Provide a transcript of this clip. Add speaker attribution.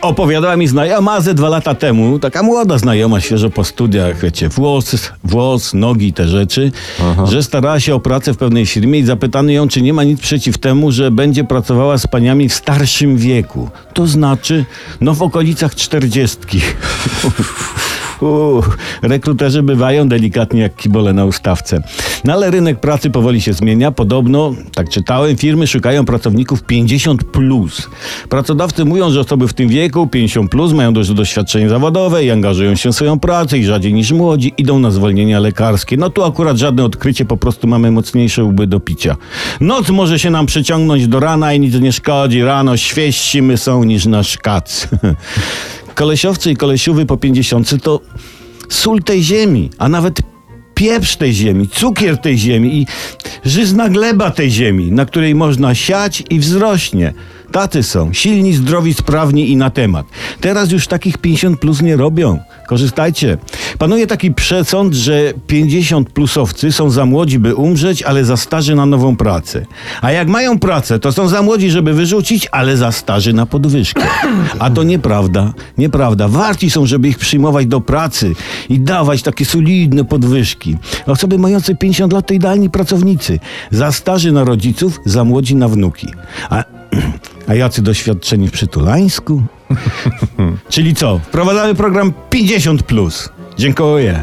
Speaker 1: opowiadała mi znajoma ze dwa lata temu, taka młoda znajoma, świeżo po studiach, wiecie, włos, włos, nogi, te rzeczy, że starała się o pracę w pewnej firmie i zapytano ją, czy nie ma nic przeciw temu, że będzie pracowała z paniami w starszym wieku. To znaczy, no w okolicach czterdziestki. Uuu, rekruterzy bywają delikatnie jak kibole na ustawce. No ale rynek pracy powoli się zmienia. Podobno, tak czytałem, firmy szukają pracowników 50 plus. Pracodawcy mówią, że osoby w tym wieku 50 plus mają duże doświadczenie zawodowe i angażują się w swoją pracę i rzadziej niż młodzi idą na zwolnienia lekarskie. No tu akurat żadne odkrycie, po prostu mamy mocniejsze łby do picia. Noc może się nam przyciągnąć do rana i nic nie szkodzi. Rano świeści my są niż nasz kac. kolesiowcy i kolesiówy po 50 to sól tej ziemi, a nawet pieprz tej ziemi, cukier tej ziemi i żyzna gleba tej ziemi, na której można siać i wzrośnie. Tacy są, silni, zdrowi, sprawni i na temat. Teraz już takich 50 plus nie robią. Korzystajcie. Panuje taki przesąd, że 50 plusowcy są za młodzi, by umrzeć, ale za starzy na nową pracę. A jak mają pracę, to są za młodzi, żeby wyrzucić, ale za starzy na podwyżkę. A to nieprawda. Nieprawda. Warci są, żeby ich przyjmować do pracy i dawać takie solidne podwyżki. Osoby mające 50 lat to idealni pracownicy. Za starzy na rodziców, za młodzi na wnuki. A a jacy doświadczeni w przytulańsku? Czyli co? Wprowadzamy program 50. Dziękuję.